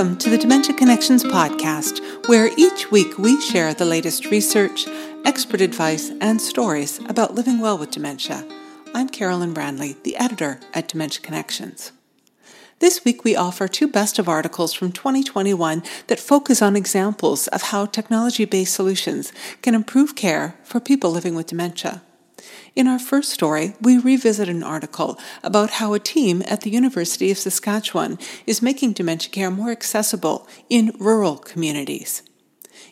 Welcome to the Dementia Connections podcast, where each week we share the latest research, expert advice, and stories about living well with dementia. I'm Carolyn Brandley, the editor at Dementia Connections. This week we offer two best of articles from 2021 that focus on examples of how technology based solutions can improve care for people living with dementia. In our first story, we revisit an article about how a team at the University of Saskatchewan is making dementia care more accessible in rural communities.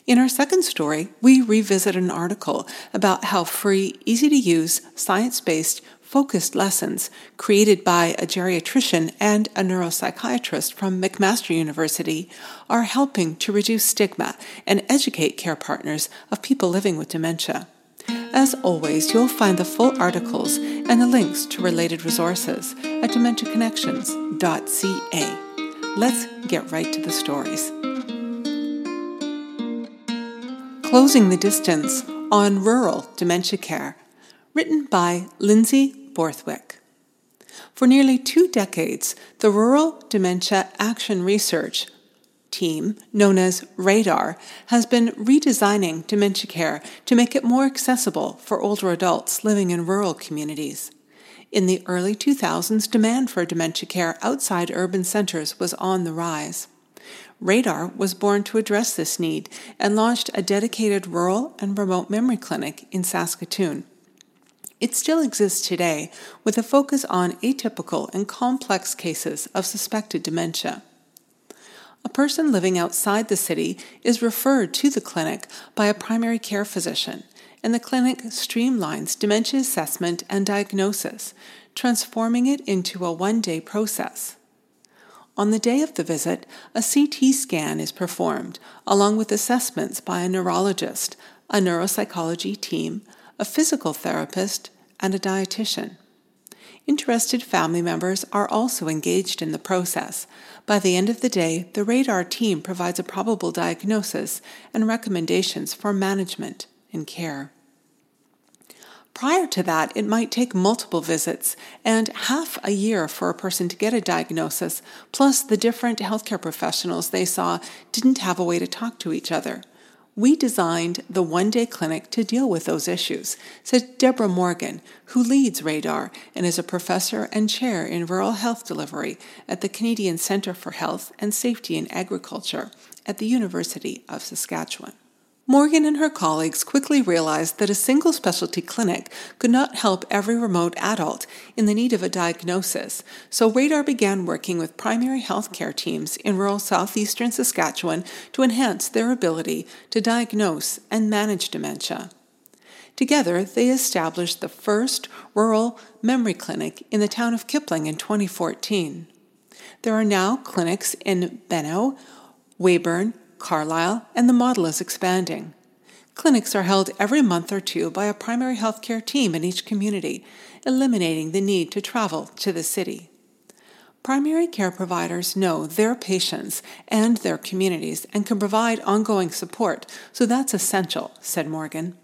In our second story, we revisit an article about how free, easy to use, science based, focused lessons created by a geriatrician and a neuropsychiatrist from McMaster University are helping to reduce stigma and educate care partners of people living with dementia. As always, you'll find the full articles and the links to related resources at dementiaconnections.ca. Let's get right to the stories. Closing the Distance on Rural Dementia Care, written by Lindsay Borthwick. For nearly two decades, the Rural Dementia Action Research team, known as RADAR, has been redesigning dementia care to make it more accessible for older adults living in rural communities. In the early 2000s, demand for dementia care outside urban centers was on the rise. Radar was born to address this need and launched a dedicated rural and remote memory clinic in Saskatoon. It still exists today with a focus on atypical and complex cases of suspected dementia. A person living outside the city is referred to the clinic by a primary care physician, and the clinic streamlines dementia assessment and diagnosis, transforming it into a one day process. On the day of the visit, a CT scan is performed, along with assessments by a neurologist, a neuropsychology team, a physical therapist, and a dietitian. Interested family members are also engaged in the process. By the end of the day, the radar team provides a probable diagnosis and recommendations for management and care. Prior to that, it might take multiple visits and half a year for a person to get a diagnosis, plus the different healthcare professionals they saw didn't have a way to talk to each other. We designed the one day clinic to deal with those issues, said Deborah Morgan, who leads RADAR and is a professor and chair in rural health delivery at the Canadian Centre for Health and Safety in Agriculture at the University of Saskatchewan. Morgan and her colleagues quickly realized that a single specialty clinic could not help every remote adult in the need of a diagnosis, so Radar began working with primary health care teams in rural southeastern Saskatchewan to enhance their ability to diagnose and manage dementia. Together, they established the first rural memory clinic in the town of Kipling in 2014. There are now clinics in Benno, Weyburn, Carlyle, and the model is expanding. Clinics are held every month or two by a primary health care team in each community, eliminating the need to travel to the city. Primary care providers know their patients and their communities and can provide ongoing support, so that's essential, said Morgan.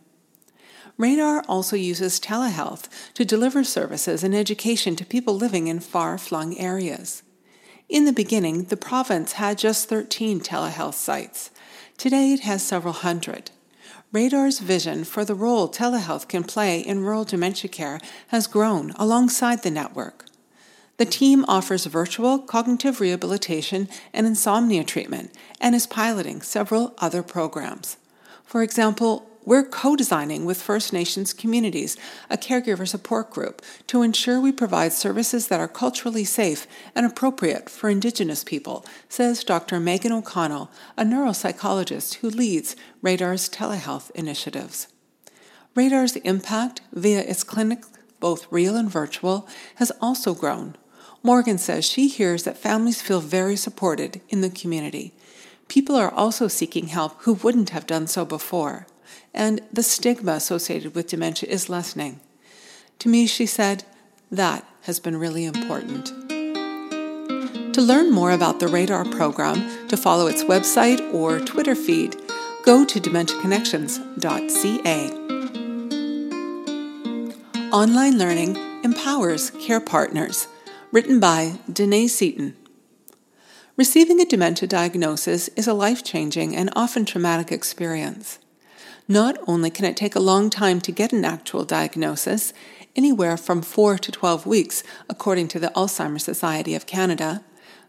Radar also uses telehealth to deliver services and education to people living in far flung areas. In the beginning, the province had just 13 telehealth sites. Today, it has several hundred. Radar's vision for the role telehealth can play in rural dementia care has grown alongside the network. The team offers virtual cognitive rehabilitation and insomnia treatment and is piloting several other programs. For example, we're co designing with First Nations communities a caregiver support group to ensure we provide services that are culturally safe and appropriate for Indigenous people, says Dr. Megan O'Connell, a neuropsychologist who leads Radar's telehealth initiatives. Radar's impact via its clinics, both real and virtual, has also grown. Morgan says she hears that families feel very supported in the community. People are also seeking help who wouldn't have done so before and the stigma associated with dementia is lessening. To me, she said, that has been really important. To learn more about the Radar program, to follow its website or Twitter feed, go to dementiaconnections.ca. Online Learning Empowers Care Partners, written by Danae Seaton. Receiving a dementia diagnosis is a life changing and often traumatic experience. Not only can it take a long time to get an actual diagnosis, anywhere from 4 to 12 weeks, according to the Alzheimer's Society of Canada,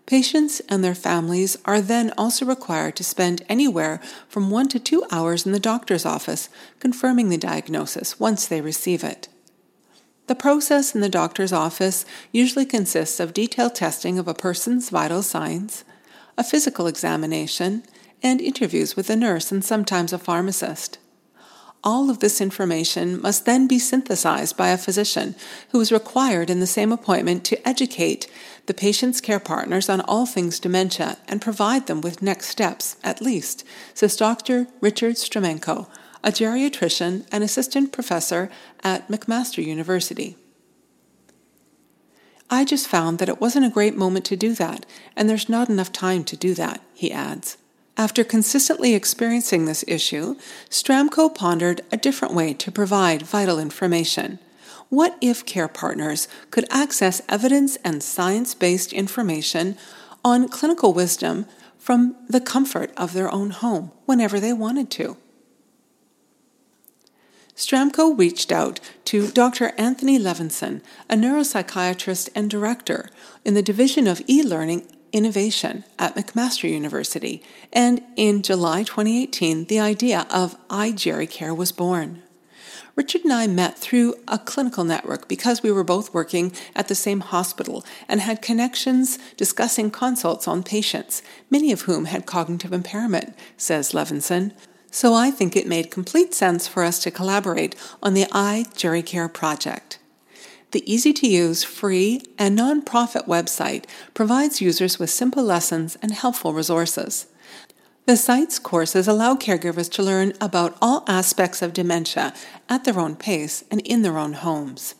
patients and their families are then also required to spend anywhere from 1 to 2 hours in the doctor's office confirming the diagnosis once they receive it. The process in the doctor's office usually consists of detailed testing of a person's vital signs, a physical examination, and interviews with a nurse and sometimes a pharmacist. All of this information must then be synthesized by a physician who is required in the same appointment to educate the patient's care partners on all things dementia and provide them with next steps, at least, says Dr. Richard Stramenko, a geriatrician and assistant professor at McMaster University. I just found that it wasn't a great moment to do that, and there's not enough time to do that, he adds. After consistently experiencing this issue, Sztramko pondered a different way to provide vital information. What if care partners could access evidence and science based information on clinical wisdom from the comfort of their own home whenever they wanted to? Sztramko reached out to Dr. Anthony Levinson, a neuropsychiatrist and director in the Division of E Learning Innovation at McMaster University, and in July 2018, the idea of iGeriCare was born. Richard and I met through a clinical network because we were both working at the same hospital and had connections discussing consults on patients, many of whom had cognitive impairment, says Levinson so I think it made complete sense for us to collaborate on the iGeriCare project. The easy to use, free, and nonprofit website provides users with simple lessons and helpful resources. The site's courses allow caregivers to learn about all aspects of dementia at their own pace and in their own homes.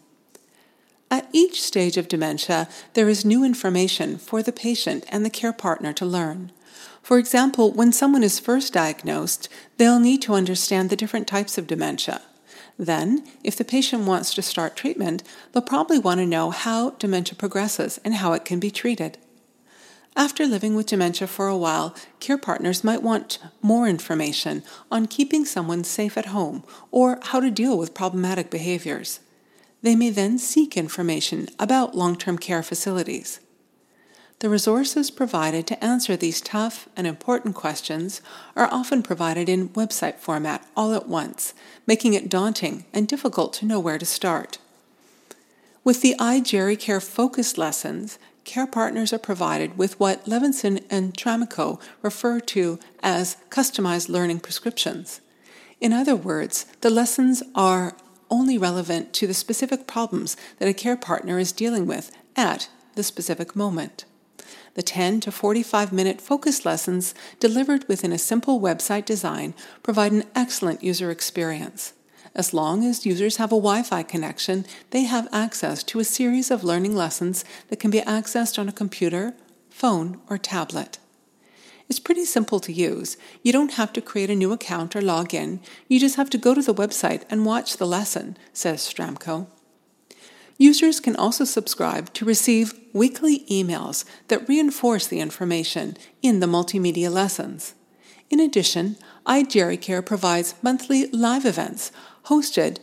At each stage of dementia, there is new information for the patient and the care partner to learn. For example, when someone is first diagnosed, they'll need to understand the different types of dementia. Then, if the patient wants to start treatment, they'll probably want to know how dementia progresses and how it can be treated. After living with dementia for a while, care partners might want more information on keeping someone safe at home or how to deal with problematic behaviors. They may then seek information about long term care facilities. The resources provided to answer these tough and important questions are often provided in website format all at once, making it daunting and difficult to know where to start. With the iGeriCare focused lessons, care partners are provided with what Levinson and Sztramko refer to as customized learning prescriptions. In other words, the lessons are only relevant to the specific problems that a care partner is dealing with at the specific moment. The 10 to 45 minute focus lessons delivered within a simple website design provide an excellent user experience. As long as users have a Wi Fi connection, they have access to a series of learning lessons that can be accessed on a computer, phone, or tablet. It's pretty simple to use. You don't have to create a new account or log in. You just have to go to the website and watch the lesson, says Sztramko. Users can also subscribe to receive weekly emails that reinforce the information in the multimedia lessons. In addition, iGeriCare provides monthly live events hosted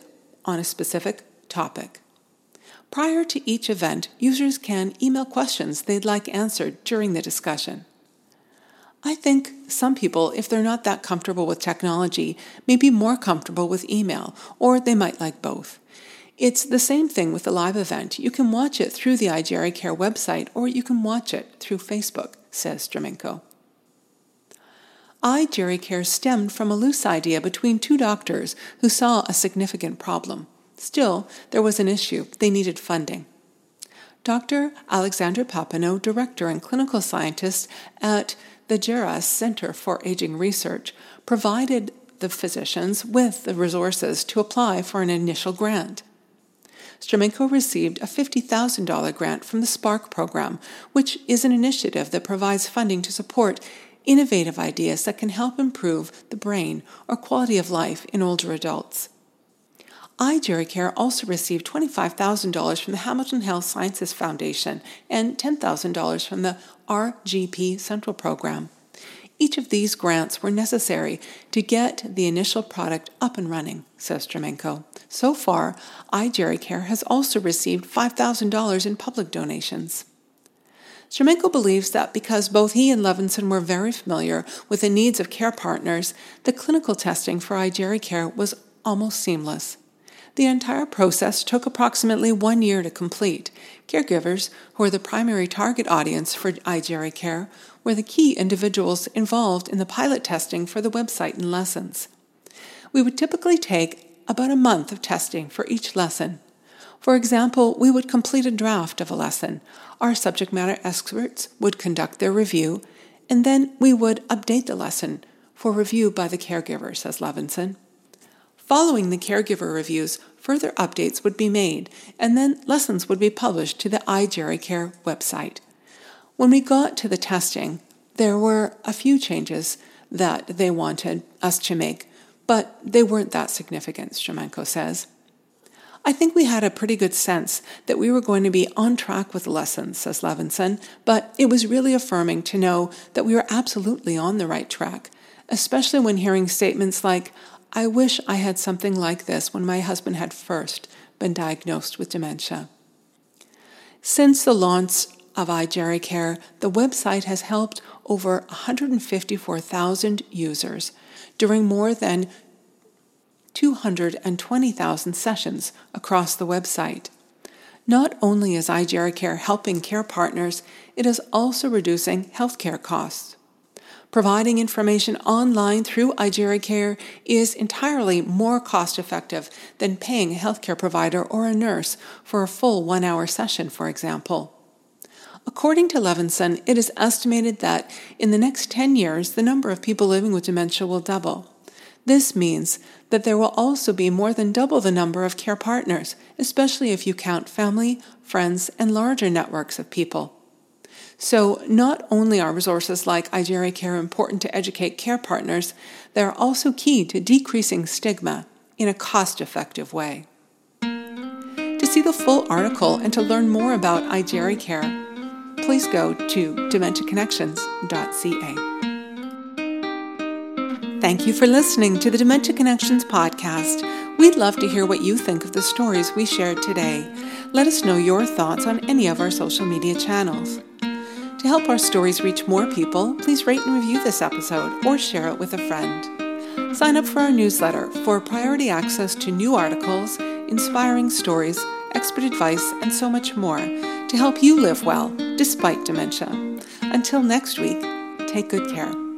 on a specific topic. Prior to each event, users can email questions they'd like answered during the discussion. I think some people, if they're not that comfortable with technology, may be more comfortable with email, or they might like both. It's the same thing with the live event. You can watch it through the iGeriCare website or you can watch it through Facebook, says Stramenko. iGeriCare stemmed from a loose idea between two doctors who saw a significant problem. Still, there was an issue. They needed funding. Dr. Alexandra Papaioannou, director and clinical scientist at the Geras Center for Aging Research, provided the physicians with the resources to apply for an initial grant. Stramenko received a $50,000 grant from the SPARK program, which is an initiative that provides funding to support innovative ideas that can help improve the brain or quality of life in older adults. iGeriCare also received $25,000 from the Hamilton Health Sciences Foundation and $10,000 from the RGP Central Program. Each of these grants were necessary to get the initial product up and running, says Stremenko. So far, iGeriCare has also received $5,000 in public donations. Stremenko believes that because both he and Levinson were very familiar with the needs of care partners, the clinical testing for iGeriCare was almost seamless. The entire process took approximately one year to complete. Caregivers, who are the primary target audience for iGeriCare, were the key individuals involved in the pilot testing for the website and lessons. We would typically take about a month of testing for each lesson. For example, we would complete a draft of a lesson. Our subject matter experts would conduct their review, and then we would update the lesson for review by the caregiver, says Levinson. Following the caregiver reviews, further updates would be made, and then lessons would be published to the iGeriCare website. When we got to the testing, there were a few changes that they wanted us to make, but they weren't that significant, Stremenko says. I think we had a pretty good sense that we were going to be on track with lessons, says Levinson, but it was really affirming to know that we were absolutely on the right track, especially when hearing statements like, I wish I had something like this when my husband had first been diagnosed with dementia. Since the launch of iGeriCare, the website has helped over 154,000 users during more than 220,000 sessions across the website. Not only is iGeriCare helping care partners, it is also reducing healthcare costs. Providing information online through iGeriCare is entirely more cost effective than paying a healthcare provider or a nurse for a full one hour session, for example. According to Levinson, it is estimated that in the next 10 years, the number of people living with dementia will double. This means that there will also be more than double the number of care partners, especially if you count family, friends, and larger networks of people. So, not only are resources like iGeriCare important to educate care partners, they are also key to decreasing stigma in a cost effective way. To see the full article and to learn more about iGeriCare, please go to dementiaconnections.ca. Thank you for listening to the Dementia Connections podcast. We'd love to hear what you think of the stories we shared today. Let us know your thoughts on any of our social media channels. To help our stories reach more people, please rate and review this episode or share it with a friend. Sign up for our newsletter for priority access to new articles, inspiring stories, expert advice, and so much more to help you live well despite dementia. Until next week, take good care.